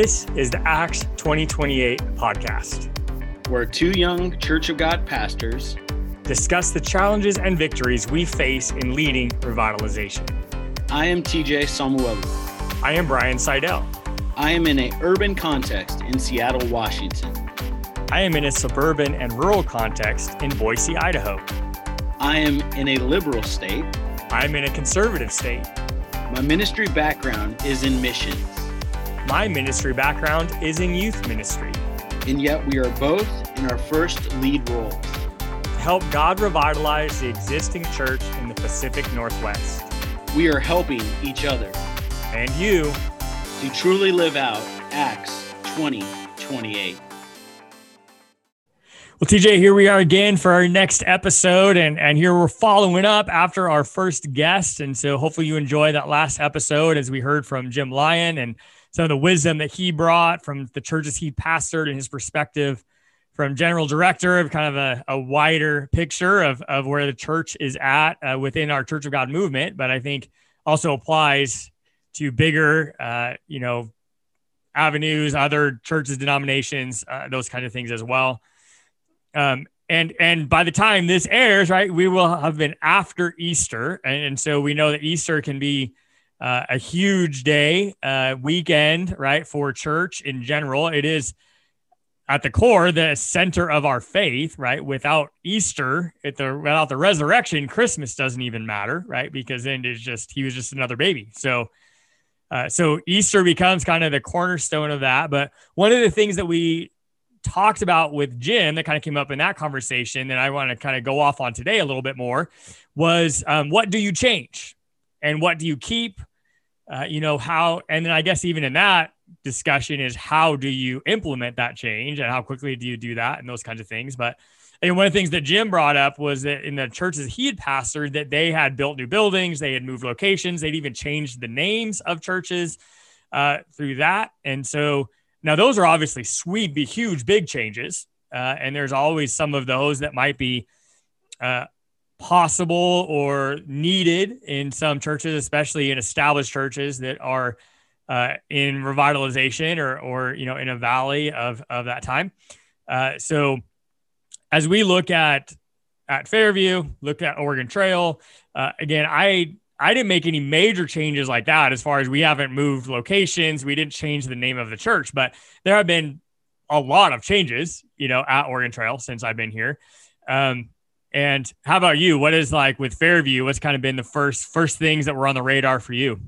This is the Acts 2028 podcast, where two young Church of God pastors discuss the challenges and victories we face in leading revitalization. I am TJ Samuel. I am Brian Seidel. I am in a urban context in Seattle, Washington. I am in a suburban and rural context in Boise, Idaho. I am in a liberal state. I am in a conservative state. My ministry background is in missions. My ministry background is in youth ministry. And yet we are both in our first lead roles. To help God revitalize the existing church in the Pacific Northwest. We are helping each other. And you. To truly live out Acts 2028. Well, TJ, here we are again for our next episode, and and here we're following up after our first guest, and so hopefully you enjoy that last episode as we heard from Jim Lyon and some of the wisdom that he brought from the churches he pastored and his perspective from general director of kind of a, a wider picture of, of where the church is at uh, within our Church of God movement, but I think also applies to bigger, uh, you know, avenues, other churches, denominations, uh, those kind of things as well. Um, and and by the time this airs, right, we will have been after Easter, and, and so we know that Easter can be uh, a huge day, uh, weekend, right, for church in general. It is at the core the center of our faith, right? Without Easter, the without the resurrection, Christmas doesn't even matter, right? Because then it's just he was just another baby. So, uh, so Easter becomes kind of the cornerstone of that. But one of the things that we talked about with Jim that kind of came up in that conversation, that I want to kind of go off on today a little bit more, was um, what do you change, and what do you keep, uh, you know, how, and then I guess even in that discussion is how do you implement that change and how quickly do you do that and those kinds of things. But and one of the things that Jim brought up was that in the churches he had pastored, that they had built new buildings, they had moved locations, they'd even changed the names of churches uh, through that. And so now those are obviously sweet, huge, big changes. Uh, and there's always some of those that might be uh, possible or needed in some churches, especially in established churches that are uh, in revitalization or, or, you know, in a valley of, of that time. Uh, so as we look at, at Fairview, look at Oregon Trail, uh, again, I, I didn't make any major changes like that as far as we haven't moved locations. We didn't change the name of the church, but there have been a lot of changes, you know, at Oregon Trail since I've been here. Um, and how about you? What is like with Fairview? What's kind of been the first first things that were on the radar for you?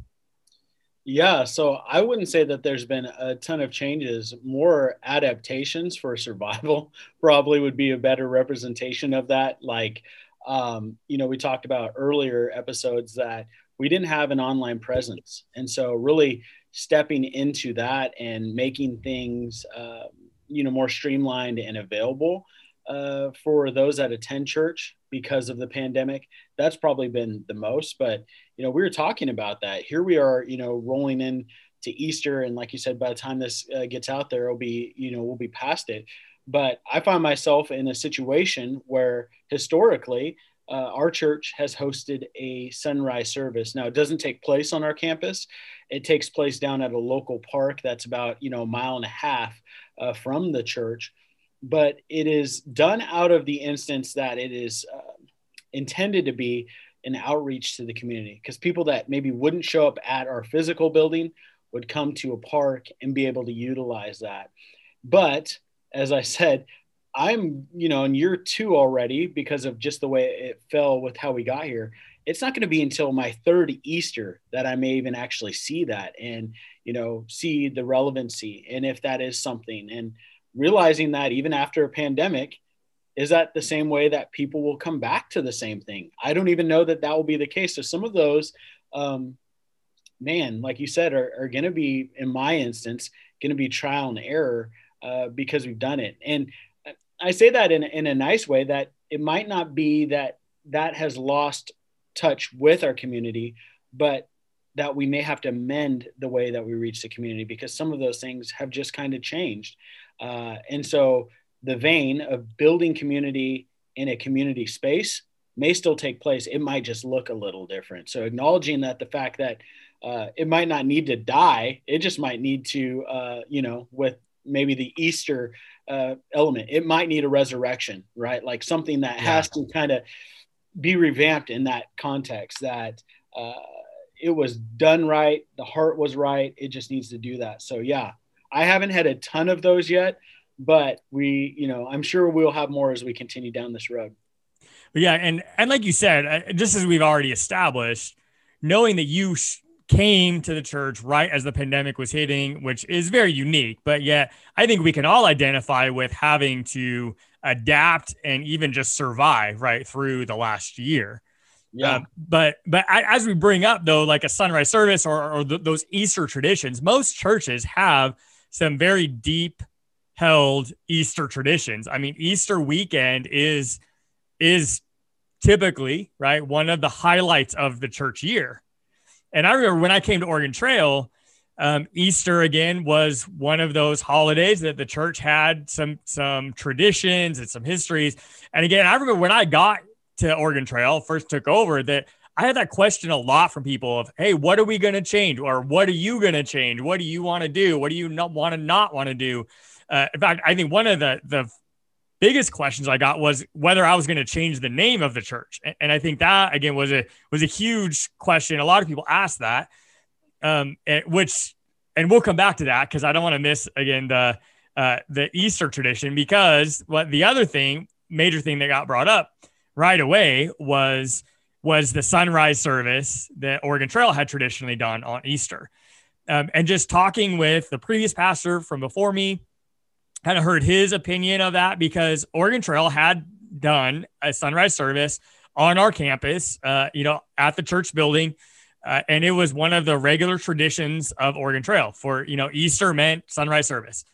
Yeah, so I wouldn't say that there's been a ton of changes. More adaptations for survival probably would be a better representation of that. Like, um, you know, we talked about earlier episodes that we didn't have an online presence, and so really stepping into that and making things, uh, you know, more streamlined and available uh, for those that attend church because of the pandemic. That's probably been the most. But you know, we were talking about that. Here we are, you know, rolling in to Easter, and like you said, by the time this uh, gets out there, it'll be, you know, we'll be past it. But I find myself in a situation where historically. Uh, our church has hosted a sunrise service. Now, it doesn't take place on our campus. It takes place down at a local park that's about, you know, a mile and a half uh, from the church but it is done out of the instance that it is uh, intended to be an outreach to the community because people that maybe wouldn't show up at our physical building would come to a park and be able to utilize that. But as I said, I'm, you know, in year two already because of just the way it fell with how we got here. It's not going to be until my third Easter that I may even actually see that and, you know, see the relevancy and if that is something. And, realizing that even after a pandemic, is that the same way that people will come back to the same thing? I don't even know that that will be the case. So some of those, um, man, like you said, are, are going to be, in my instance, going to be trial and error uh, because we've done it. And I say that in, in a nice way that it might not be that that has lost touch with our community, but that we may have to mend the way that we reach the community because some of those things have just kind of changed. Uh, and so the vein of building community in a community space may still take place. It might just look a little different. So acknowledging that the fact that uh, it might not need to die. It just might need to, uh, you know, with maybe the Easter uh, element, it might need a resurrection, right? Like something that yeah. has to kind of be revamped in that context that uh, it was done right, the heart was right. It just needs to do that. So, yeah, I haven't had a ton of those yet, but we, you know, I'm sure we'll have more as we continue down this road. Yeah, and and like you said, just as we've already established, knowing that you came to the church right as the pandemic was hitting, which is very unique. But yet, I think we can all identify with having to adapt and even just survive right through the last year. Yeah. Uh, but but as we bring up though, like a sunrise service or, or th- those Easter traditions, most churches have some very deep held Easter traditions. I mean, Easter weekend is is typically right one of the highlights of the church year. And I remember when I came to Oregon Trail, um, Easter again was one of those holidays that the church had some some traditions and some histories. And again, I remember when I got to Oregon Trail, first took over, that I had that question a lot from people of, hey, what are we going to change, or what are you going to change? What do you want to do? What do you not want to not want to do? Uh, in fact, I think one of the the biggest questions I got was whether I was going to change the name of the church. And I think that again was a was a huge question. A lot of people asked that, um, which, and we'll come back to that because I don't want to miss again the uh, the Easter tradition because what the other thing, major thing that got brought up right away was was the sunrise service that Oregon Trail had traditionally done on Easter. Um, and just talking with the previous pastor from before me, kind of heard his opinion of that because Oregon Trail had done a sunrise service on our campus, uh, you know, at the church building. Uh, and it was one of the regular traditions of Oregon Trail for, you know, Easter meant sunrise service.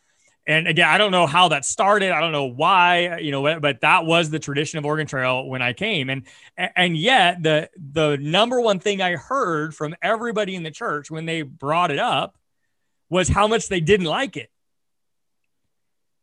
And again, I don't know how that started. I don't know why, you know, but that was the tradition of Oregon Trail when I came. And and yet the the number one thing I heard from everybody in the church when they brought it up was how much they didn't like it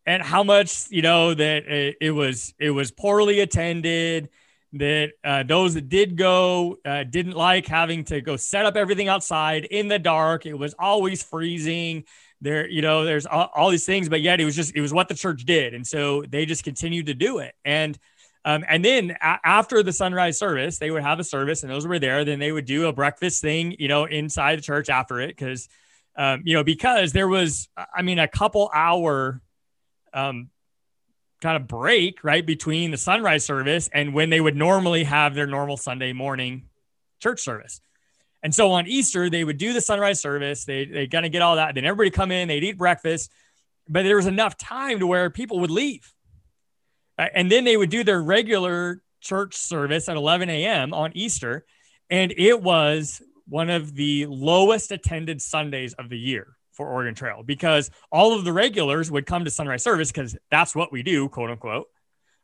and how much you know that it, it was it was poorly attended that uh, those that did go uh, didn't like having to go set up everything outside in the dark it was always freezing there you know there's all, all, these things but yet it was just it was what the church did. And so they just continued to do it. And um, and then a- after the sunrise service they would have a service and those were there. Then they would do a breakfast thing you know inside the church after it. Because um, you know because there was i mean a couple hour um, kind of break right between the sunrise service and when they would normally have their normal Sunday morning church service. And so on Easter, they would do the sunrise service. They they kind of get all that. Then everybody come in, they'd eat breakfast, but there was enough time to where people would leave. And then they would do their regular church service at 11 a.m. on Easter. And it was one of the lowest attended Sundays of the year for Oregon Trail because all of the regulars would come to sunrise service because that's what we do, quote unquote.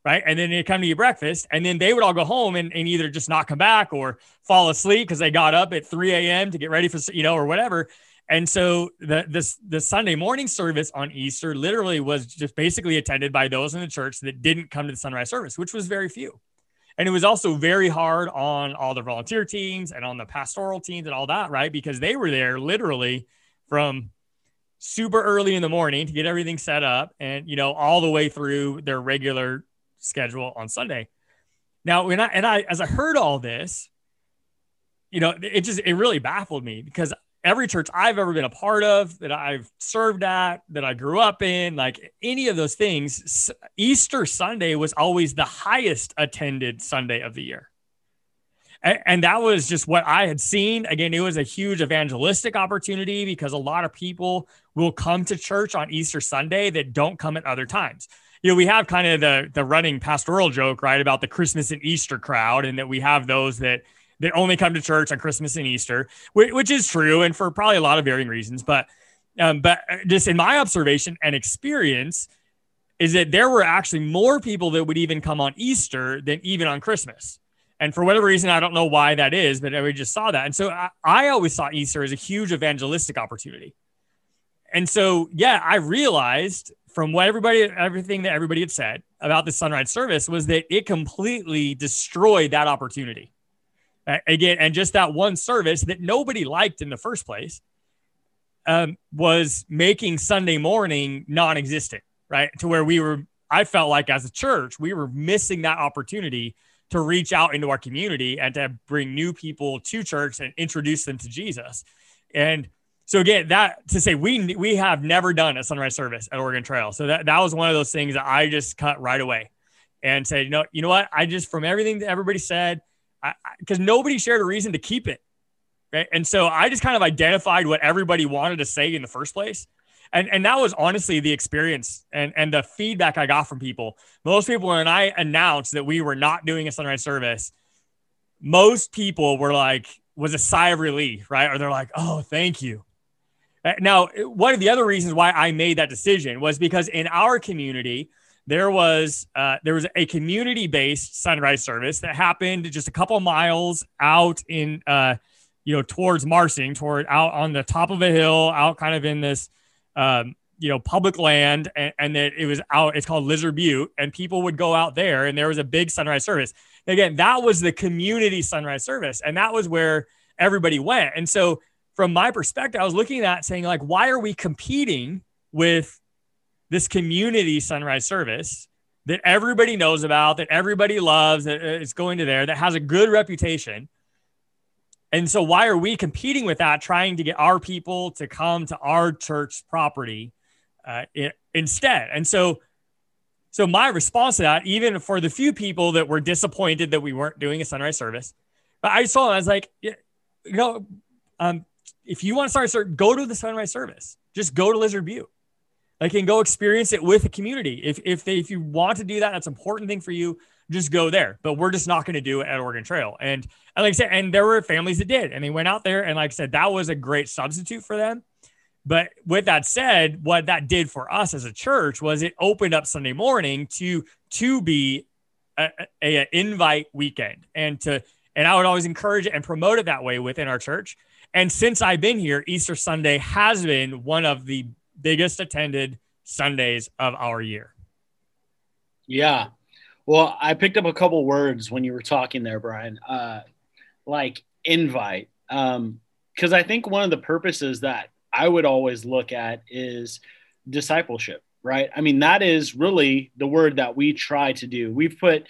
Right. And then they come to your breakfast and then they would all go home and, and either just not come back or fall asleep because they got up at 3 a.m. to get ready for, you know, or whatever. And so the this the Sunday morning service on Easter literally was just basically attended by those in the church that didn't come to the sunrise service, which was very few. And it was also very hard on all the volunteer teams and on the pastoral teams and all that, right? Because they were there literally from super early in the morning to get everything set up and you know all the way through their regular schedule on Sunday. Now, when I and I as I heard all this, you know, it just it really baffled me because every church I've ever been a part of that I've served at, that I grew up in, like any of those things, Easter Sunday was always the highest attended Sunday of the year and, that was just what I had seen. Again, it was a huge evangelistic opportunity because a lot of people will come to church on Easter Sunday that don't come at other times. You know, we have kind of the the running pastoral joke, right, about the Christmas and Easter crowd, and that we have those that that only come to church on Christmas and Easter, which, which is true, and for probably a lot of varying reasons. But um, but uh, just in my observation and experience, is that there were actually more people that would even come on Easter than even on Christmas. And for whatever reason, I don't know why that is, but we just saw that. And so I, I always saw Easter as a huge evangelistic opportunity. And so, yeah, I realized from what everybody, everything that everybody had said about the sunrise service was that it completely destroyed that opportunity. again, and just that one service that nobody liked in the first place um, was making Sunday morning non-existent, right? To where we were, I felt like as a church, we were missing that opportunity to reach out into our community and to bring new people to church and introduce them to Jesus. And so again, that to say we we have never done a sunrise service at Oregon Trail. So that that was one of those things that I just cut right away and said, you know, you know what? I just from everything that everybody said, because nobody shared a reason to keep it. Right. And so I just kind of identified what everybody wanted to say in the first place. And, and that was honestly the experience and, and the feedback I got from people. Most people, when I announced that we were not doing a sunrise service, most people were like, was a sigh of relief, right? Or they're like, oh, thank you. Uh, now, one of the other reasons why I made that decision was because in our community, there was uh, there was a community based sunrise service that happened just a couple miles out in uh, you know towards Marsing, toward out on the top of a hill, out kind of in this um, you know public land, and, and that it was out. It's called Lizard Butte, and people would go out there, and there was a big sunrise service. Again, that was the community sunrise service, and that was where everybody went. And so, from my perspective, I was looking at that saying like, why are we competing with this community sunrise service that everybody knows about, that everybody loves, that is going to there, that has a good reputation. And so, why are we competing with that, trying to get our people to come to our church property uh, it, instead? And so, so my response to that, even for the few people that were disappointed that we weren't doing a sunrise service, but I saw I was like, you know, um, if you want to start, start, go to the sunrise service. Just go to Lizard Butte like and go experience it with the community. If if they, if you want to do that, that's an important thing for you. Just go there. But we're just not going to do it at Oregon Trail. And, and like I said, and there were families that did, and they went out there, and like I said, that was a great substitute for them. But with that said, what that did for us as a church was it opened up Sunday morning to to be a, a, a invite weekend and to and I would always encourage it and promote it that way within our church. And since I've been here, Easter Sunday has been one of the biggest attended Sundays of our year. Yeah. Well, I picked up a couple words when you were talking there, Brian, uh, like invite. Um, because I think one of the purposes that I would always look at is discipleship, right? I mean, that is really the word that we try to do. We've put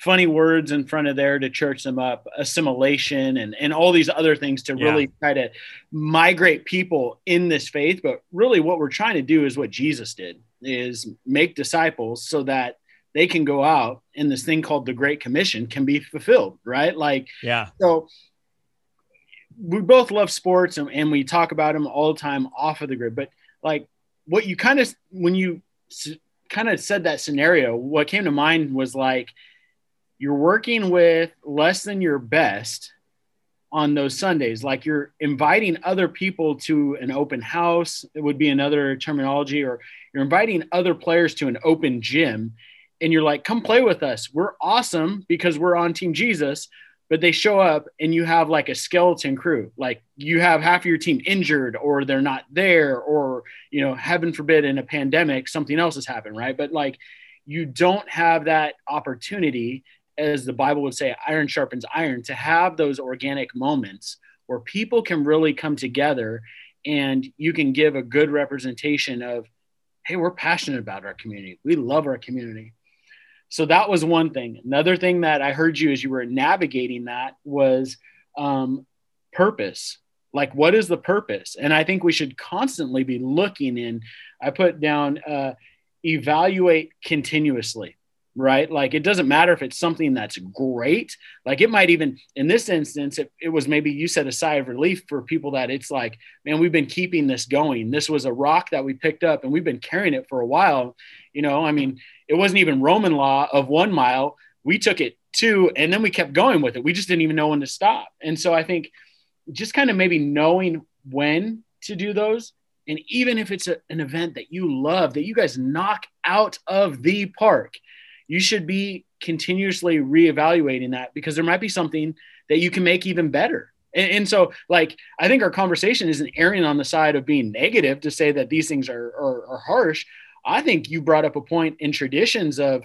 funny words in front of there to church them up, assimilation and, and all these other things to really yeah. try to migrate people in this faith. But really what we're trying to do is what Jesus did is make disciples so that they can go out and this thing called the Great Commission can be fulfilled, right? Like, yeah. So we both love sports and, and we talk about them all the time off of the grid, but like what you kind of, when you kind of said that scenario, what came to mind was like, you're working with less than your best on those Sundays. Like you're inviting other people to an open house, it would be another terminology, or you're inviting other players to an open gym. And you're like, come play with us. We're awesome because we're on Team Jesus. But they show up and you have like a skeleton crew. Like you have half of your team injured or they're not there, or, you know, heaven forbid in a pandemic, something else has happened, right? But like you don't have that opportunity as the Bible would say, iron sharpens iron, to have those organic moments where people can really come together and you can give a good representation of, hey, we're passionate about our community. We love our community. So that was one thing. Another thing that I heard you as you were navigating that was um, purpose. Like, what is the purpose? And I think we should constantly be looking in. I put down uh, evaluate continuously right? Like it doesn't matter if it's something that's great. Like it might even, in this instance, it, it was maybe you said a sigh of relief for people that it's like, man, we've been keeping this going. This was a rock that we picked up and we've been carrying it for a while. You know, I mean, it wasn't even Roman law of one mile. We took it two and then we kept going with it. We just didn't even know when to stop. And so I think just kind of maybe knowing when to do those. And even if it's a, an event that you love, that you guys knock out of the park, you should be continuously reevaluating that because there might be something that you can make even better. And, and, so, like, I think our conversation isn't erring on the side of being negative to say that these things are, are, are harsh. I think you brought up a point in traditions of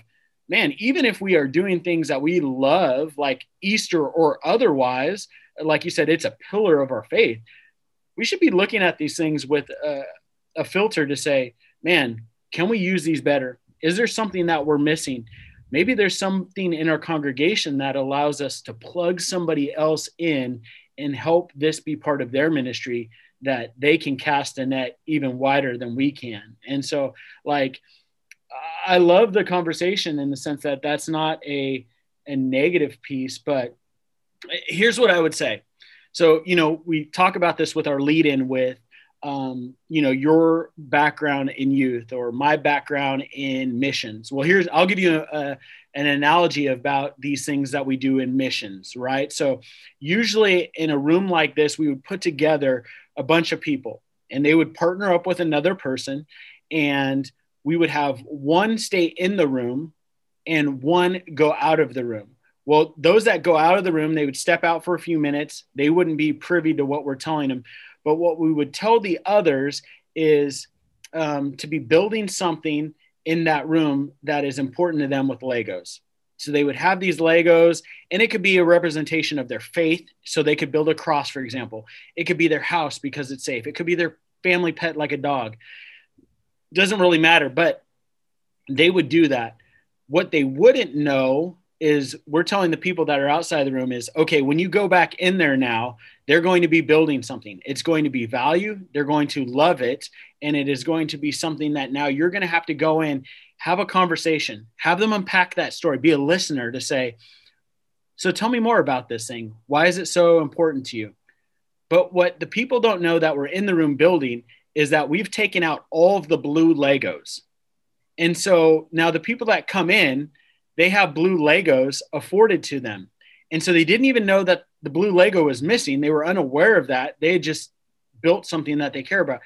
man, even if we are doing things that we love, like Easter or otherwise, like you said, it's a pillar of our faith. We should be looking at these things with a, a filter to say, man, can we use these better? Is there something that we're missing? Maybe there's something in our congregation that allows us to plug somebody else in and help this be part of their ministry that they can cast a net even wider than we can. And so, like, I love the conversation in the sense that that's not a, a negative piece, but here's what I would say. So, you know, we talk about this with our lead in with, um, you know, your background in youth or my background in missions. Well, here's, I'll give you a, a, an analogy about these things that we do in missions, right? So, usually in a room like this, we would put together a bunch of people and they would partner up with another person and we would have one stay in the room and one go out of the room. Well, those that go out of the room, they would step out for a few minutes. They wouldn't be privy to what we're telling them. But what we would tell the others is um, to be building something in that room that is important to them with Legos. So they would have these Legos, and it could be a representation of their faith. So they could build a cross, for example. It could be their house because it's safe. It could be their family pet, like a dog doesn't really matter, but they would do that. What they wouldn't know is we're telling the people that are outside the room is okay, when you go back in there now, they're going to be building something. It's going to be value. They're going to love it. And it is going to be something that now you're going to have to go in, have a conversation, have them unpack that story, be a listener to say, so tell me more about this thing. Why is it so important to you? But what the people don't know that we're in the room building is that we've taken out all of the blue Legos. And so now the people that come in, they have blue Legos afforded to them. And so they didn't even know that the blue Lego was missing. They were unaware of that. They had just built something that they care about.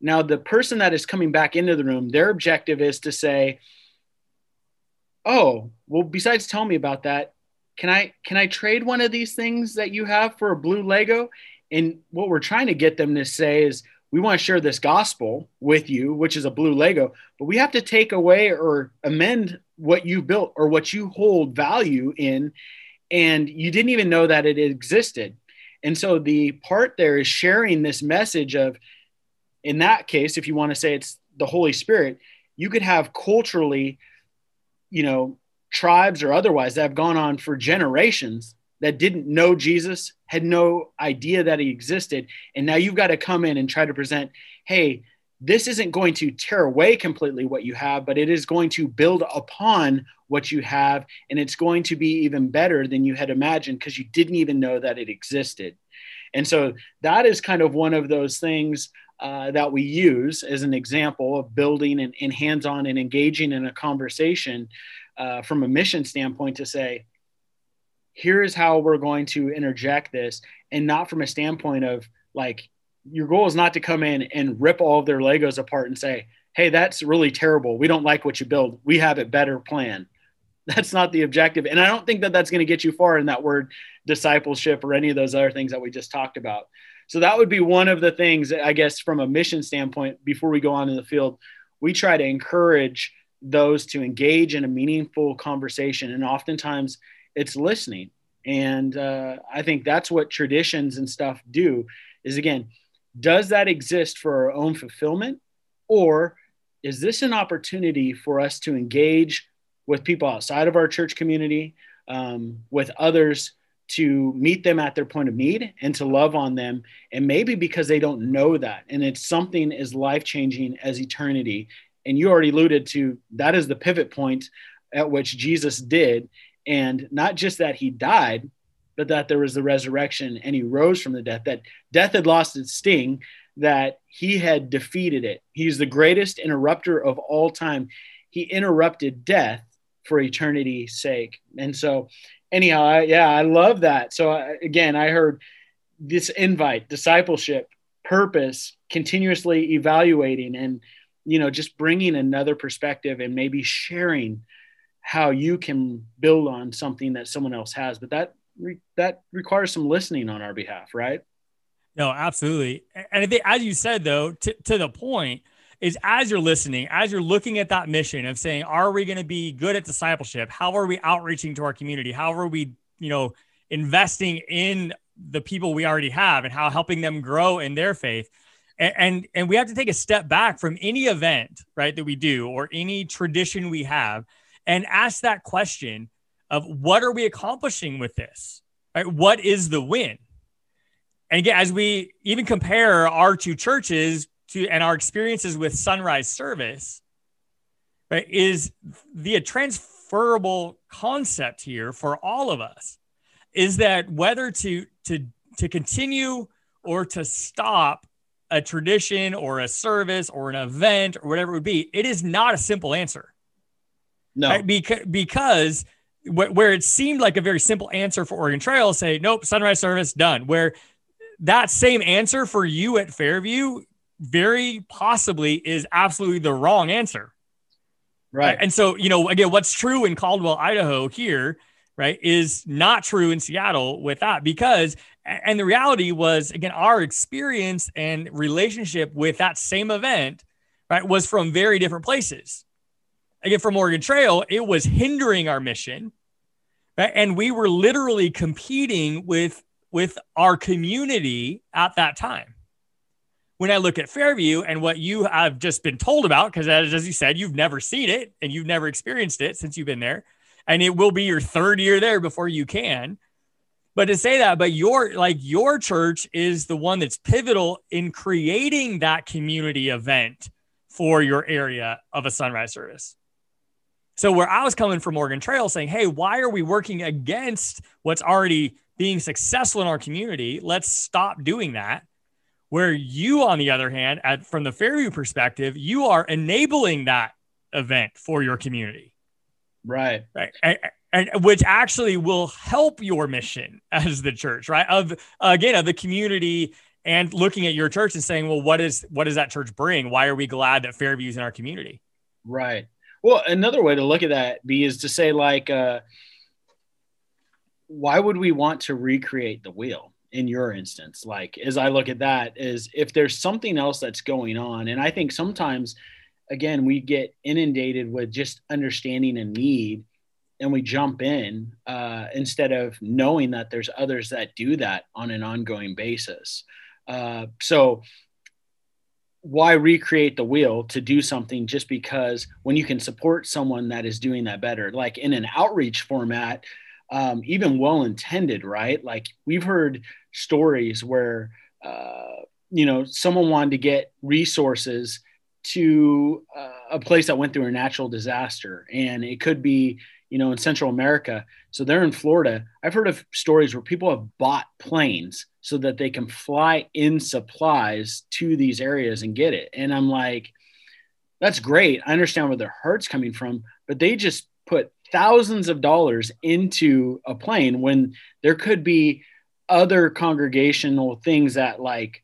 Now, the person that is coming back into the room, their objective is to say, Oh, well, besides tell me about that, can I can I trade one of these things that you have for a blue Lego? And what we're trying to get them to say is, we want to share this gospel with you, which is a blue Lego, but we have to take away or amend what you built or what you hold value in. And you didn't even know that it existed. And so the part there is sharing this message of, in that case, if you want to say it's the Holy Spirit, you could have culturally, you know, tribes or otherwise that have gone on for generations that didn't know Jesus, had no idea that he existed. And now you've got to come in and try to present, hey, this isn't going to tear away completely what you have, but it is going to build upon what you have. And it's going to be even better than you had imagined because you didn't even know that it existed. And so that is kind of one of those things uh, that we use as an example of building and, and hands on and engaging in a conversation uh, from a mission standpoint to say, here is how we're going to interject this and not from a standpoint of like your goal is not to come in and rip all of their legos apart and say hey that's really terrible. We don't like what you build. We have a better plan. That's not the objective. And i don't think that that's going to get you far in that word discipleship or any of those other things that we just talked about. So that would be one of the things i guess from a mission standpoint before we go on in the field we try to encourage those to engage in a meaningful conversation. And oftentimes it's listening. And uh, i think that's what traditions and stuff do is again does that exist for our own fulfillment? Or is this an opportunity for us to engage with people outside of our church community um, with others to meet them at their point of need and to love on them? And maybe because they don't know that and it's something as life changing as eternity. And you already alluded to that is the pivot point at which jesus did and not just that he died, but that there was the resurrection and he rose from the death, that death had lost its sting, that he had defeated it. He's the greatest interrupter of all time. He interrupted death for eternity's sake. And so, anyhow, I, yeah, I love that. So, I, again, I heard this invite, discipleship, purpose, continuously evaluating, and you know, just bringing another perspective and maybe sharing how you can build on something that someone else has but that re- that requires some listening on our behalf right no absolutely and i think as you said though to, to the point is as you're listening, as you're looking at that mission of saying, are we going to be good at discipleship? How are we outreaching to our community? How are we, you know, investing in the people we already have and how helping them grow in their faith? And, and, and we have to take a step back from any event, right, that we do or any tradition we have and ask that question of what are we accomplishing with this? Right? What is the win? And again, as we even compare our two churches to and our experiences with sunrise service, right, is the transferable concept here for all of us is that whether to to to continue or to stop a tradition or a service or an event or whatever it would be, it is not a simple answer. No, right? because because where it seemed like a very simple answer for Oregon Trail, say nope, sunrise service done. Where that same answer for you at Fairview very possibly is absolutely the wrong answer. Right. And so, you know, again, what's true in Caldwell, Idaho here, right, is not true in Seattle with that because, and the reality was, again, our experience and relationship with that same event, right, was from very different places. Again, from Oregon Trail, it was hindering our mission, right? And we were literally competing with with our community at that time. When I look at Fairview and what you have just been told about, because as, as you said, you've never seen it and you've never experienced it since you've been there, and it will be your third year there before you can. But to say that, but your like your church is the one that's pivotal in creating that community event for your area of a sunrise service. So where I was coming from Oregon Trail saying, hey, why are we working against what's already being successful in our community. Let's stop doing that. Where you, on the other hand, at, from the Fairview perspective, you are enabling that event for your community. Right. Right. And, and which actually will help your mission as the church, right? Of again, of the community and looking at your church and saying, well, what is what does that church bring? Why are we glad that Fairview is in our community? Right. Well, another way to look at that, B, is to say like uh, why would we want to recreate the wheel in your instance? Like as i look at that is if there's something else that's going on and i think sometimes again we get inundated with just understanding a need and we jump in uh, instead of knowing that there's others that do that on an ongoing basis. Uh, so why recreate the wheel to do something just because when you can support someone that is doing that better like in an outreach format um, even well intended, right? Like we've heard stories where, uh, you know, someone wanted to get resources to uh, a place that went through a natural disaster, and it could be, you know, in Central America. So they're in Florida. I've heard of stories where people have bought planes so that they can fly in supplies to these areas and get it. And I'm like, that's great. I understand where their heart's coming from, but they just put thousands of dollars into a plane when there could be other congregational things that like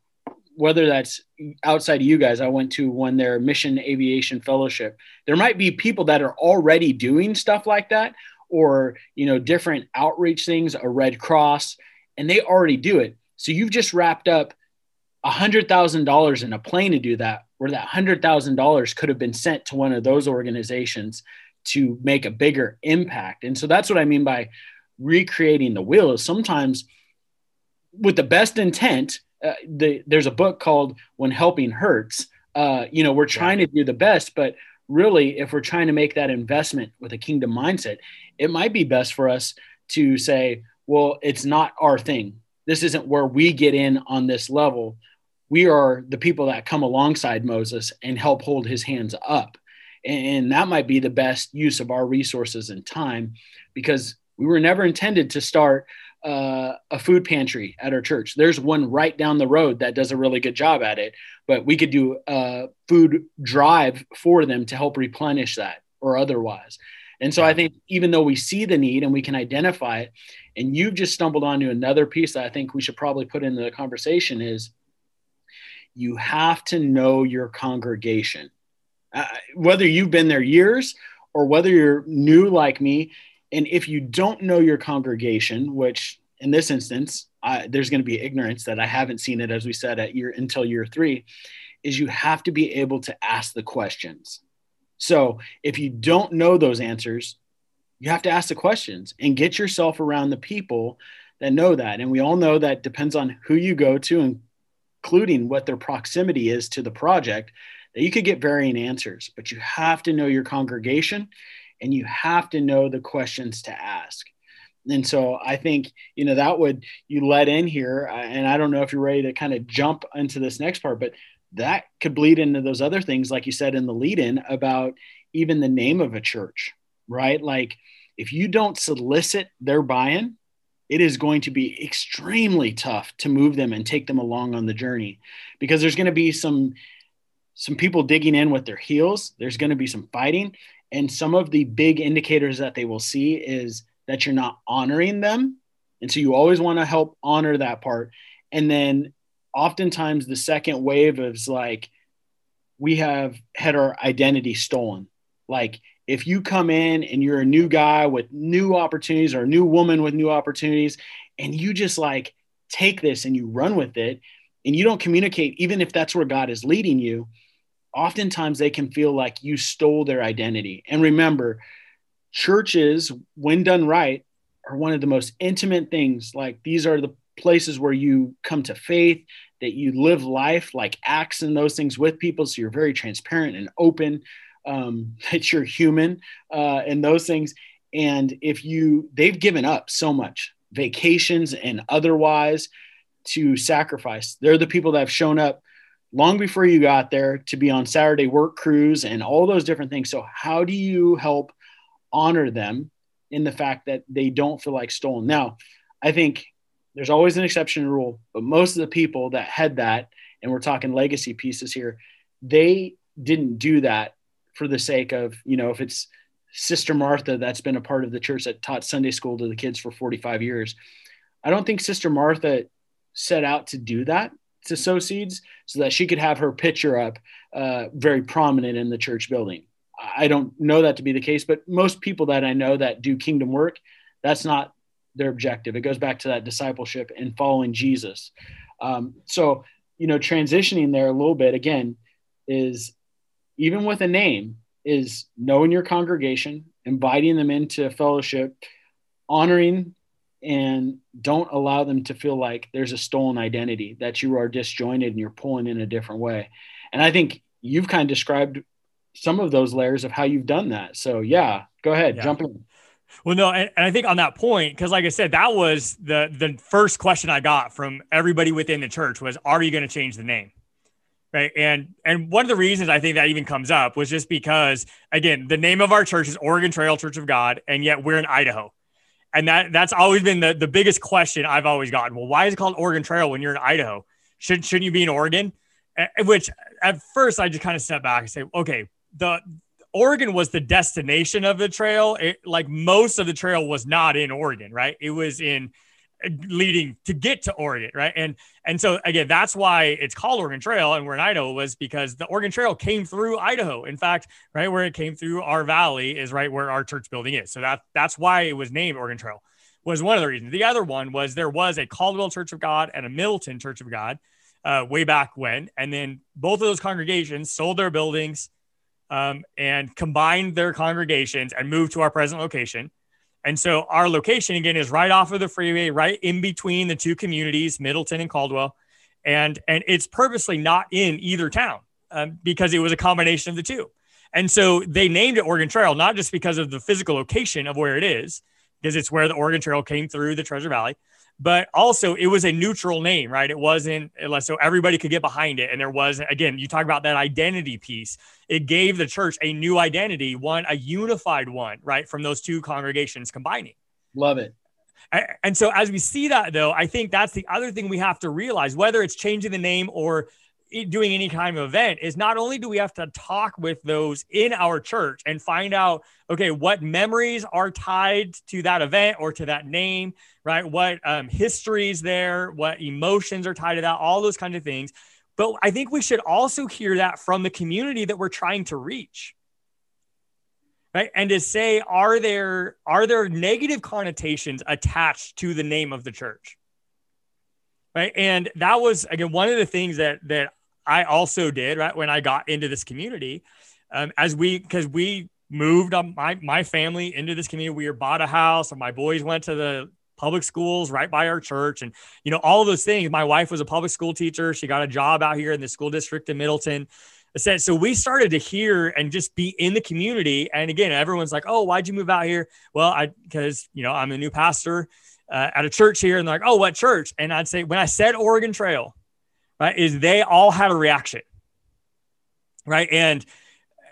whether that's outside of you guys i went to one their mission aviation fellowship there might be people that are already doing stuff like that or you know different outreach things a red cross and they already do it so you've just wrapped up a hundred thousand dollars in a plane to do that where that hundred thousand dollars could have been sent to one of those organizations to make a bigger impact. And so that's what I mean by recreating the wheel is sometimes with the best intent, uh, the, there's a book called When Helping Hurts. Uh, you know, we're trying to do the best, but really, if we're trying to make that investment with a kingdom mindset, it might be best for us to say, well, it's not our thing. This isn't where we get in on this level. We are the people that come alongside Moses and help hold his hands up and that might be the best use of our resources and time because we were never intended to start uh, a food pantry at our church. There's one right down the road that does a really good job at it, but we could do a food drive for them to help replenish that or otherwise. And so I think even though we see the need and we can identify it, and you've just stumbled onto another piece that I think we should probably put into the conversation is you have to know your congregation uh, whether you've been there years or whether you're new like me. And if you don't know your congregation, which in this instance, there's going to be ignorance that I haven't seen it, as we said, at year until year three. is you have to be able to ask the questions. So if you don't know those answers, you have to ask the questions and get yourself around the people that know that. And we all know that depends on who you go to, including what their proximity is to the project, that you could get varying answers. But you have to know your congregation and you have to know the questions to ask. And so I think, you know, that would you let in here. Uh, and I don't know if you're ready to kind of jump into this next part, but that could bleed into those other things, like you said in the lead in about even the name of a church, right? Like if you don't solicit their buy in, it is going to be extremely tough to move them and take them along on the journey because there's going to be some some people digging in with their heels. There's going to be some fighting. And some of the big indicators that they will see is that you're not honoring them. And so you always want to help honor that part. And then oftentimes the second wave is like we have had our identity stolen. Like if you come in and you're a new guy with new opportunities or a new woman with new opportunities and you just like take this and you run with it and you don't communicate even if that's where god is leading you oftentimes they can feel like you stole their identity. And remember churches when done right are one of the most intimate things. Like these are the places where you come to faith that you live life like acts and those things with people so you're very transparent and open um, that you're human uh, and those things. And if you, they've given up so much, vacations and otherwise, to sacrifice. They're the people that have shown up long before you got there to be on Saturday work crews and all those different things. So, how do you help honor them in the fact that they don't feel like stolen? Now, I think there's always an exception rule, but most of the people that had that, and we're talking legacy pieces here, they didn't do that for the sake of, you know, if it's Sister Martha that's been a part of the church that taught Sunday school to the kids for 45 years. I don't think Sister Martha set out to do that to sow seeds so that she could have her picture up uh, very prominent in the church building. I don't know that to be the case, but most people that I know that do kingdom work, that's not their objective. It goes back to that discipleship and following Jesus. Um, so, you know, transitioning there a little bit again is even with a name, is knowing your congregation, inviting them into fellowship, honoring and don't allow them to feel like there's a stolen identity, that you are disjointed and you're pulling in a different way. And I think you've kind of described some of those layers of how you've done that. So, yeah, go ahead, yeah. jump in. Well, no, and, and I think on that point, because like I said, that was the the first question I got from everybody within the church was, "Are you going to change the name?" right? And and one of the reasons i think that even comes up was just because again the name of our church is oregon trail church of god and yet we're in idaho. And that that's always been the, the biggest question i've always gotten. Well why is it called oregon trail when you're in idaho? Should shouldn't you be in oregon? Which at first i just kind of step back and say okay the oregon was the destination of the trail it, like most of the trail was not in oregon right it was in leading to get to Oregon, right? And and so again, that's why it's called Oregon Trail, and we're in Idaho was because the Oregon Trail came through Idaho. In fact, right where it came through our valley is right where our church building is. So that that's why it was named Oregon Trail. Was one of the reasons. The other one was there was a Caldwell Church of God and a Middleton Church of God uh, way back when, and then both of those congregations sold their buildings um, and combined their congregations and moved to our present location. And so our location again is right off of the freeway, right in between the two communities, Middleton and Caldwell. And, and it's purposely not in either town um, because it was a combination of the two. And so they named it Oregon Trail, not just because of the physical location of where it is, because it's where the Oregon Trail came through the Treasure Valley, but also it was a neutral name, right? It wasn't so everybody could get behind it. And there was, again, you talk about that identity piece. It gave the church a new identity, one, a unified one, right? From those two congregations combining. Love it. And so as we see that though, I think that's the other thing we have to realize, whether it's changing the name or doing any kind of event is not only do we have to talk with those in our church and find out okay what memories are tied to that event or to that name right? What um, histories there what emotions are tied to that all those kinds of things. But i think we should also hear that from the community that we're trying to reach. Right? And to say are there are there negative connotations attached to the name of the church? Right? And that was again one of the things that that I also did right when I got into this community, um, as we because we moved my my family into this community. We bought a house, and my boys went to the public schools right by our church, and you know all those things. My wife was a public school teacher. She got a job out here in the school district in Middleton. So we started to hear and just be in the community. And again, everyone's like, "Oh, why'd you move out here?" Well, I because you know I'm a new pastor uh, at a church here, and they're like, "Oh, what church?" And I'd say when I said Oregon Trail, right, is they all had a reaction, right, and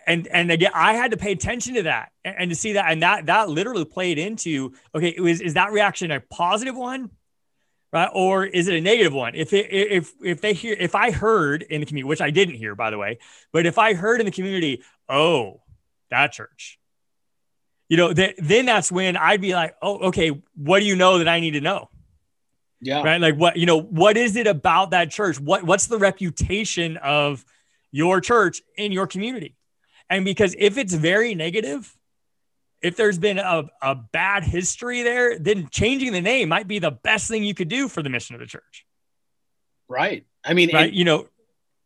and and again, I had to pay attention to that and, and to see that, and that that literally played into okay, it was is that reaction a positive one? Right, or is it a negative one? If it, if if they hear, if I heard in the community, which I didn't hear, by the way, but if I heard in the community, oh, that church, you know, th- then that's when I'd be like, oh, okay, what do you know that I need to know? Yeah. Right. Like what, you know, what is it about that church? What, what's the reputation of your church in your community? And because if it's very negative, if there's been a, a bad history there, then changing the name might be the best thing you could do for the mission of the church. Right. I mean, right. you know,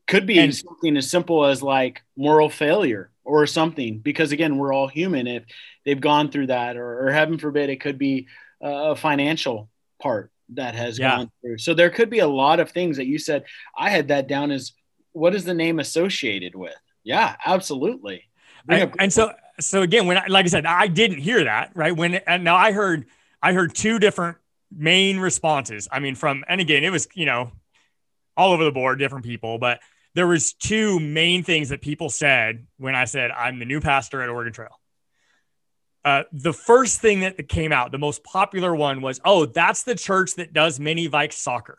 could be and, something as simple as like moral failure or something, because again, we're all human. If they've gone through that, or, or heaven forbid, it could be a financial part that has yeah. gone through. So there could be a lot of things that you said. I had that down as what is the name associated with? Yeah, absolutely. I, and so, so again, when I, like I said, I didn't hear that right when, and now I heard, I heard two different main responses. I mean, from, and again, it was, you know, all over the board, different people, but there was two main things that people said when I said, I'm the new pastor at Oregon Trail. Uh, the first thing that came out, the most popular one was, oh, that's the church that does mini Vikes soccer.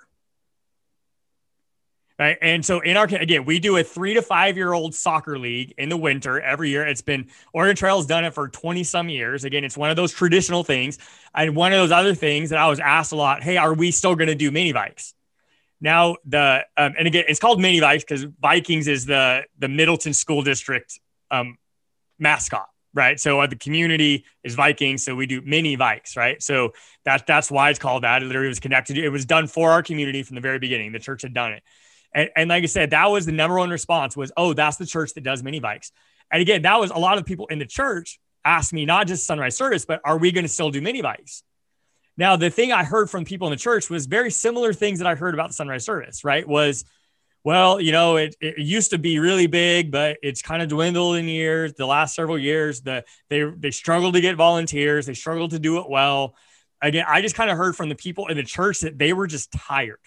Right. And so in our, again, we do a three to five year old soccer league in the winter every year. It's been, Oregon Trail's done it for 20 some years. Again, it's one of those traditional things. And one of those other things that I was asked a lot, hey, are we still going to do mini Vikes? Now the, um, and again, it's called mini Vikes because Vikings is the, the Middleton school district um, mascot right? So uh, the community is Vikings, so we do mini Vikes, right? So that that's why it's called that. It literally was connected. It was done for our community from the very beginning. The church had done it, and, and like I said, that was the number one response was, "Oh, that's the church that does mini Vikes." And again, that was a lot of people in the church asked me not just sunrise service, but are we going to still do mini Vikes? Now, the thing I heard from people in the church was very similar things that I heard about the sunrise service, right? Was well, you know, it, it used to be really big, but it's kind of dwindled in years. The last several years, the they they struggled to get volunteers. They struggled to do it well. Again, I just kind of heard from the people in the church that they were just tired,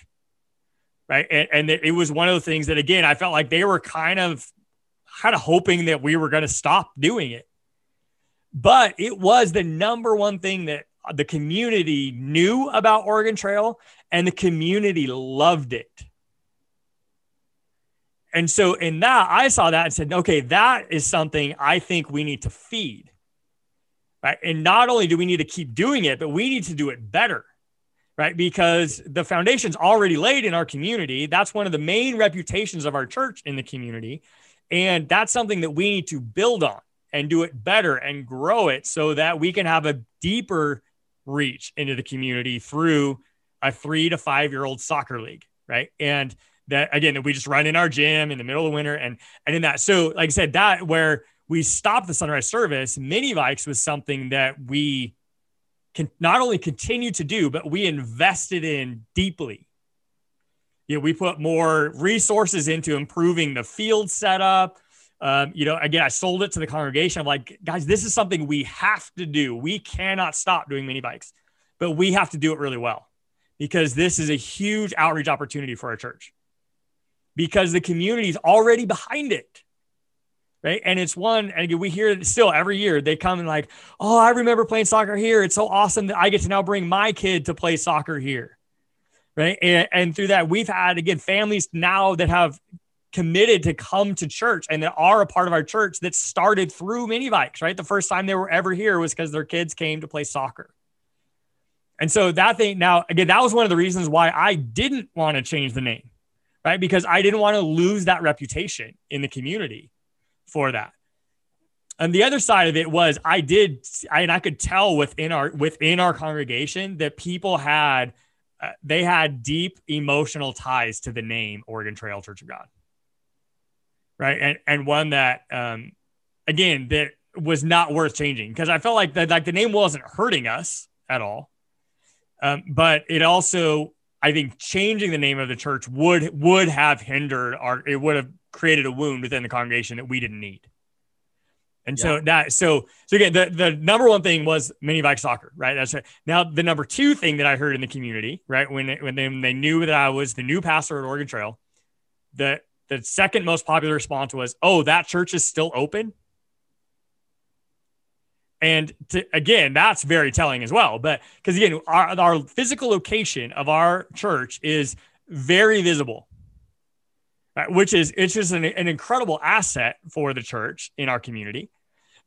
right? And, and it was one of the things that again I felt like they were kind of kind of hoping that we were going to stop doing it. But it was the number one thing that the community knew about Oregon Trail, and the community loved it and so in that, I saw that and said, okay, that is something I think we need to feed. Right. And not only do we need to keep doing it, but we need to do it better. Right. Because the foundation's already laid in our community. That's one of the main reputations of our church in the community. And that's something that we need to build on and do it better and grow it so that we can have a deeper reach into the community through a three to five year old soccer league. Right. And that again that we just run in our gym in the middle of winter. And and in that so like i said that where we stopped the sunrise service mini Vikes was something that we can not only continue to do but we invested in deeply. You know we put more resources into improving the field setup. Um, you know again i sold it to the congregation. I'm like guys this is something we have to do. We cannot stop doing mini Vikes but we have to do it really well because this is a huge outreach opportunity for our church because the community is already behind it. Right. And it's one, and we hear it still every year. They come and like, oh, I remember playing soccer here. It's so awesome that I get to now bring my kid to play soccer here. Right. And, and through that, we've had again families now that have committed to come to church and that are a part of our church that started through mini Vikes, right? The first time they were ever here was because their kids came to play soccer. And so that thing now, again, that was one of the reasons why I didn't want to change the name right? Because I didn't want to lose that reputation in the community for that. And the other side of it was I did, I, and I could tell within our within our congregation that people had uh, they had deep emotional ties to the name Oregon Trail Church of God. right? And and one that um, again that was not worth changing because I felt like that like the name wasn't hurting us at all, um, but it also I think changing the name of the church would would have hindered our it would have created a wound within the congregation that we didn't need. And so that so so again the the number one thing was mini Vike soccer, right? That's right. Now the number two thing that I heard in the community, right, when it, when they, when they knew that I was the new pastor at Oregon Trail, the the second most popular response was, "Oh, that church is still open." And to, again, that's very telling as well. But because again, our, our physical location of our church is very visible uh, which is it's just an, an incredible asset for the church in our community.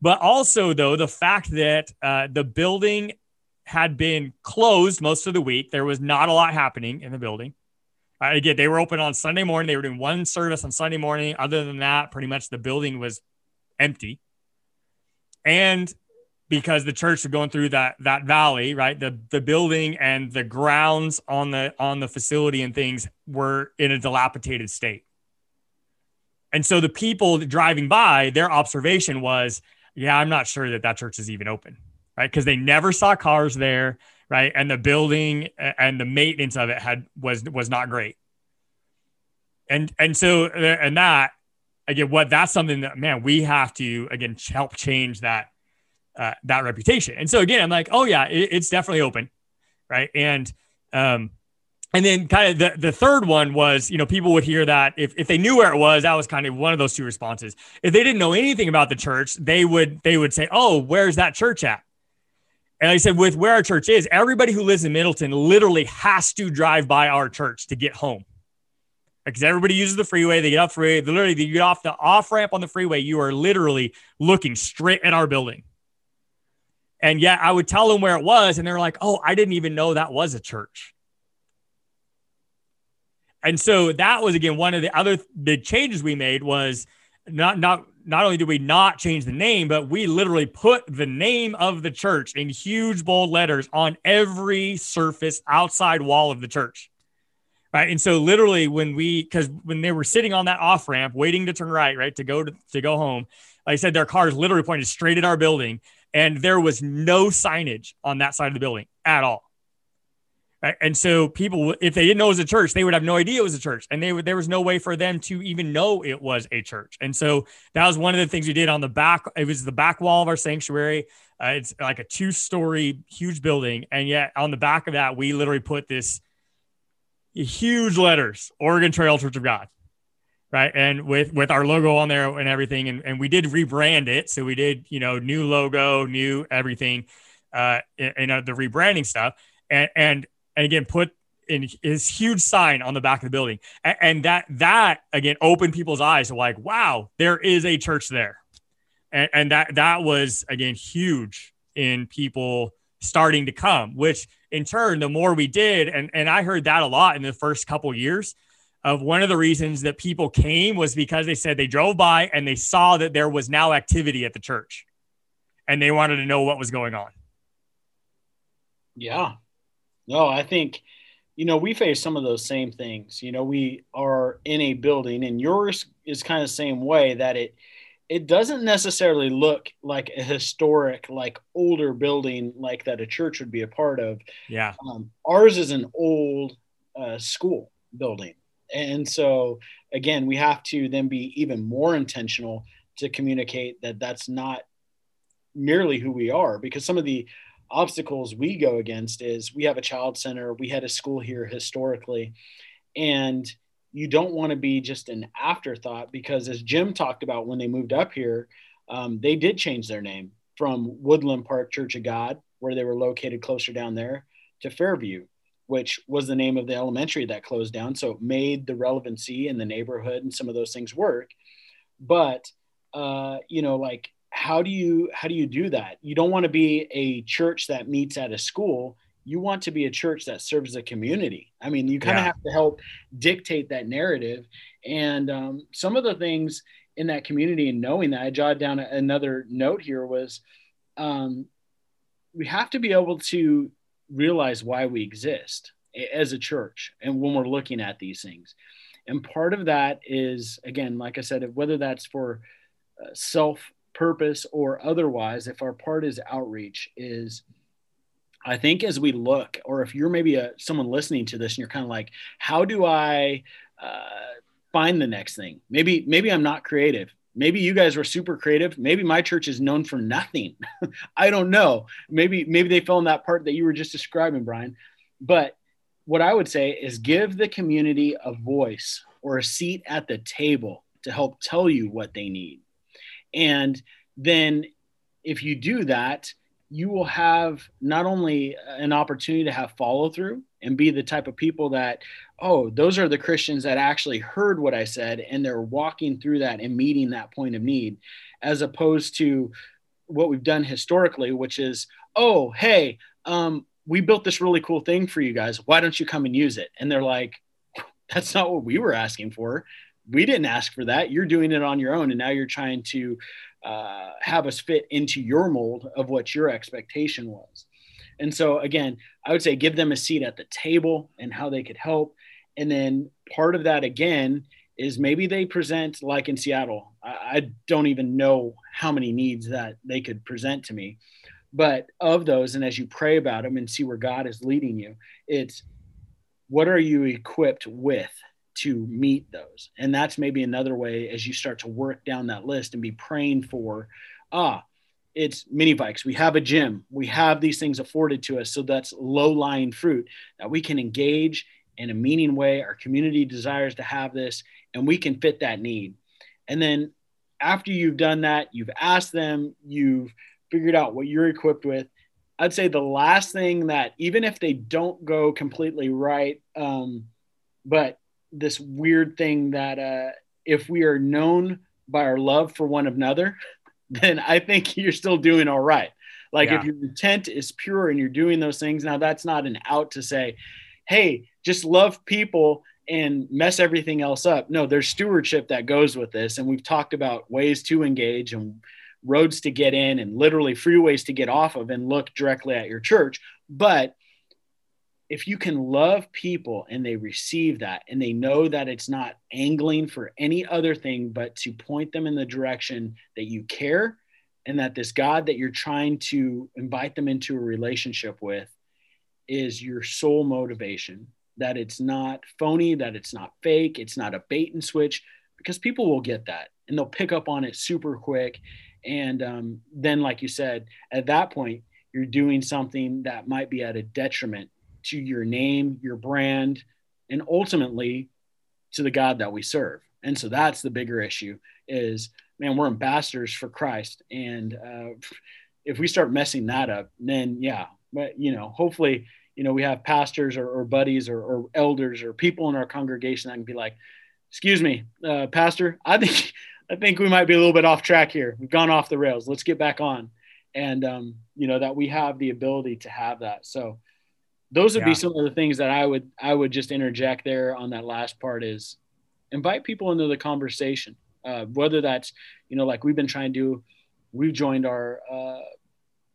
But also, though, the fact that uh, the building had been closed most of the week, there was not a lot happening in the building. Uh, again, they were open on Sunday morning. They were doing one service on Sunday morning. Other than that, pretty much the building was empty. And because the church was going through that that valley, right? The the building and the grounds on the on the facility and things were in a dilapidated state. And so the people driving by, their observation was, yeah, I'm not sure that that church is even open, right? Because they never saw cars there, right? And the building and the maintenance of it had was was not great. And and so uh, and that again, what that's something that man, we have to again help change that uh, that reputation. And so again, I'm like, oh yeah, it, it's definitely open, right? And um, and then kind of the, the third one was, you know, people would hear that if, if they knew where it was, that was kind of one of those two responses. If they didn't know anything about the church, they would they would say, Oh, where's that church at? And I said, with where our church is, everybody who lives in Middleton literally has to drive by our church to get home. Because everybody uses the freeway, they get up freeway, literally they get off the off ramp on the freeway. You are literally looking straight at our building. And yet I would tell them where it was, and they're like, Oh, I didn't even know that was a church. And so that was again one of the other big changes we made was not not not only did we not change the name, but we literally put the name of the church in huge bold letters on every surface outside wall of the church. Right. And so literally when we because when they were sitting on that off ramp waiting to turn right, right, to go to, to go home, like I said, their cars literally pointed straight at our building. And there was no signage on that side of the building at all. And so people, if they didn't know it was a church, they would have no idea it was a church, and they there was no way for them to even know it was a church. And so that was one of the things we did on the back. It was the back wall of our sanctuary. Uh, it's like a two story huge building, and yet on the back of that, we literally put this huge letters, Oregon Trail Church of God, right? And with with our logo on there and everything, and, and we did rebrand it, so we did you know new logo, new everything, uh, and, uh, the rebranding stuff, and and and again put in his huge sign on the back of the building. And, and that that again opened people's eyes to like wow there is a church there. And, and that that was again huge in people starting to come which in turn the more we did and and i heard that a lot in the first couple years of one of the reasons that people came was because they said they drove by and they saw that there was now activity at the church and they wanted to know what was going on yeah no, I think, you know, we face some of those same things. You know, we are in a building, and yours is kind of the same way that it it doesn't necessarily look like a historic, like older building like that a church would be a part of. Yeah. Um, ours is an old uh, school building. And so, again, we have to then be even more intentional to communicate that that's not merely who we are because some of the obstacles we go against is we have a child center, we had a school here historically, and you don't want to be just an afterthought because, as Jim talked about when they moved up here, um, they did change their name from Woodland Park Church of God, where they were located closer down there, to Fairview, which was the name of the elementary that closed down. So it made the relevancy in the neighborhood and some of those things work. But, uh, you know, like how do you how do you do that you don't want to be a church that meets at a school you want to be a church that serves the community i mean you kind of yeah. have to help dictate that narrative and um, some of the things in that community and knowing that i jotted down another note here was um, we have to be able to realize why we exist as a church and when we're looking at these things And part of that is, again, like I said, whether that's for uh, self purpose or otherwise, if our part is outreach, is I think as we look, or if you're maybe a, someone listening to this and you're kind of like, how do I uh, find the next thing? Maybe maybe I'm not creative. Maybe you guys were super creative. Maybe my church is known for nothing. I don't know. Maybe maybe they fell in that part that you were just describing, Brian. But what I would say is give the community a voice or a seat at the table to help tell you what they need. And then if you do that, you will have not only an opportunity to have follow through and be the type of people that, oh, those are the Christians that actually heard what I said and they're walking through that and meeting that point of need, as opposed to what we've done historically, which is, oh, hey, um, we built this really cool thing for you guys. Why don't you come and use it? And they're like, that's not what we were asking for. We didn't ask for that. You're doing it on your own. And now you're trying to uh, have us fit into your mold of what your expectation was. And so, again, I would say give them a seat at the table and how they could help. And then part of that, again, is maybe they present like in Seattle. I, don't even know how many needs that they could present to me but of those, and as you pray about them and see where God is leading you, it's what are you equipped with to meet those? And that's maybe another way as you start to work down that list and be praying for, ah, it's mini Vikes. We have a gym. We have these things afforded to us. So that's low lying fruit that we can engage in a meaning way. Our community desires to have this, and we can fit that need. And then after you've done that, you've asked them, you've figured out what you're equipped with. I'd say the last thing that even if they don't go completely right, um, but this weird thing that uh, if we are known by our love for one another, then I think you're still doing all right. Like yeah. if your intent is pure and you're doing those things, now that's not an out to say, hey, just love people and mess everything else up. No, there's stewardship that goes with this. And we've talked about ways to engage and roads to get in and literally freeways to get off of and look directly at your church. But if you can love people and they receive that and they know that it's not angling for any other thing but to point them in the direction that you care and that this God that you're trying to invite them into a relationship with is your sole motivation, that it's not phony, that it's not fake, it's not a bait and switch, because people will get that and they'll pick up on it super quick. And um, then, like you said, at that point, you're doing something that might be at a detriment to your name, your brand, and ultimately to the God that we serve. And so that's the bigger issue is, man, we're ambassadors for Christ. And uh, if we start messing that up, then yeah, but you know, hopefully, you know, we have pastors or, or buddies or, or, elders or people in our congregation that can be like, excuse me, uh, pastor, I think I think we might be a little bit off track here. We've gone off the rails. Let's get back on. And, um, you know, that we have the ability to have that. So those would yeah. be some of the things that I would, I would just interject there on that last part is invite people into the conversation. Uh, whether that's, you know, like we've been trying to do, we've joined our uh,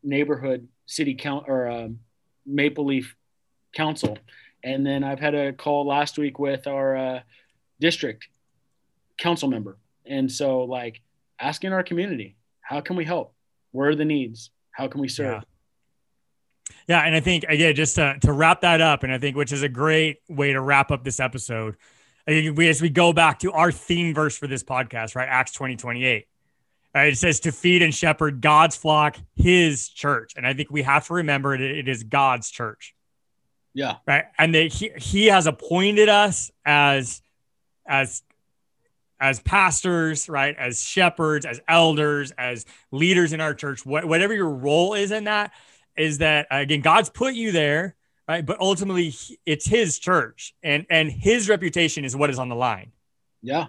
neighborhood city count or um, Maple Leaf Council. And then I've had a call last week with our uh, district council member and so, like, asking our community, how can we help? Where are the needs? How can we serve? Yeah. Yeah and I think, again, just to, to wrap that up, and I think which is a great way to wrap up this episode. We, as we go back to our theme verse for this podcast, right? Acts 20, 28. Right, it says to feed and shepherd God's flock, his church. And I think we have to remember it, it is God's church. Yeah. Right. And that he, he has appointed us as as as pastors, right, as shepherds, as elders, as leaders in our church, wh- whatever your role is in that, is that again, God's put you there, right? But ultimately, it's His church, and and His reputation is what is on the line. Yeah.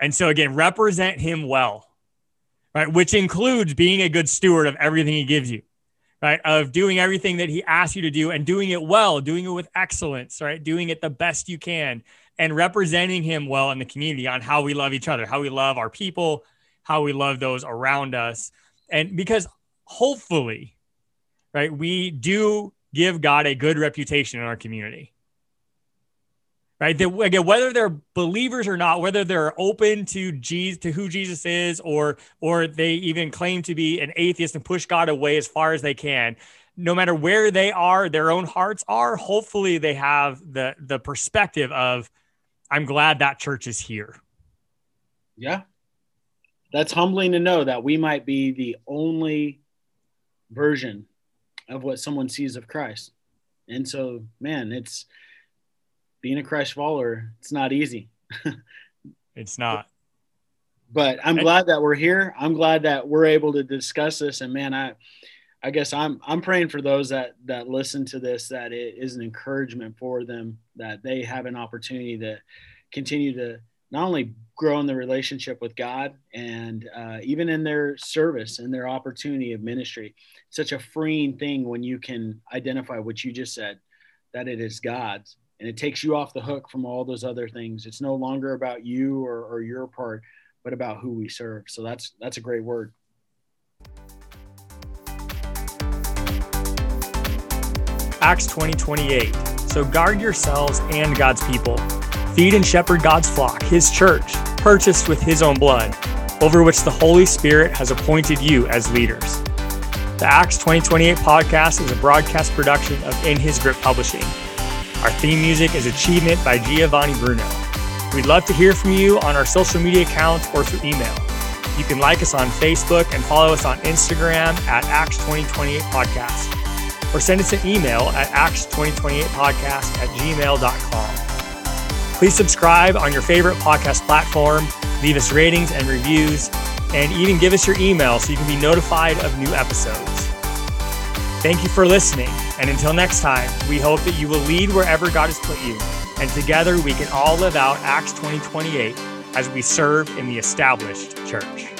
And so again, represent Him well, right? Which includes being a good steward of everything He gives you, right? Of doing everything that He asks you to do and doing it well, doing it with excellence, right? Doing it the best you can and representing him well in the community on how we love each other, how we love our people, how we love those around us. And because hopefully, right, we do give God a good reputation in our community. right? That again, whether they're believers or not, whether they're open to Jesus, to who Jesus is, or or they even claim to be an atheist and push God away as far as they can, no matter where they are, their own hearts are. Hopefully, they have the the perspective of, "I'm glad that church is here." Yeah, that's humbling to know that we might be the only version of what someone sees of Christ. And so, man, it's being a Christ follower, it's not easy. it's not. But I'm glad that we're here. I'm glad that we're able to discuss this. And man, I I guess I'm I'm praying for those that that listen to this that it is an encouragement for them that they have an opportunity to continue to not only grow in the relationship with God and uh, even in their service and their opportunity of ministry. such a freeing thing when you can identify what you just said, that it is God's, and it takes you off the hook from all those other things. It's no longer about you or, or your part, but about who we serve. So that's that's a great word. Acts 20 28. So guard yourselves and God's people. Feed and shepherd God's flock, his church, purchased with his own blood, over which the Holy Spirit has appointed you as leaders. The Acts 2028 podcast is a broadcast production of In His Grip Publishing. Our theme music is Achievement by Giovanni Bruno. We'd love to hear from you on our social media accounts or through email. You can like us on Facebook and follow us on Instagram at Acts 2028 Podcast. Or send us an email at acts2028podcast at gmail.com. Please subscribe on your favorite podcast platform, leave us ratings and reviews, and even give us your email so you can be notified of new episodes. Thank you for listening. And until next time, we hope that you will lead wherever God has put you. And together we can all live out Acts 2028 as we serve in the established church.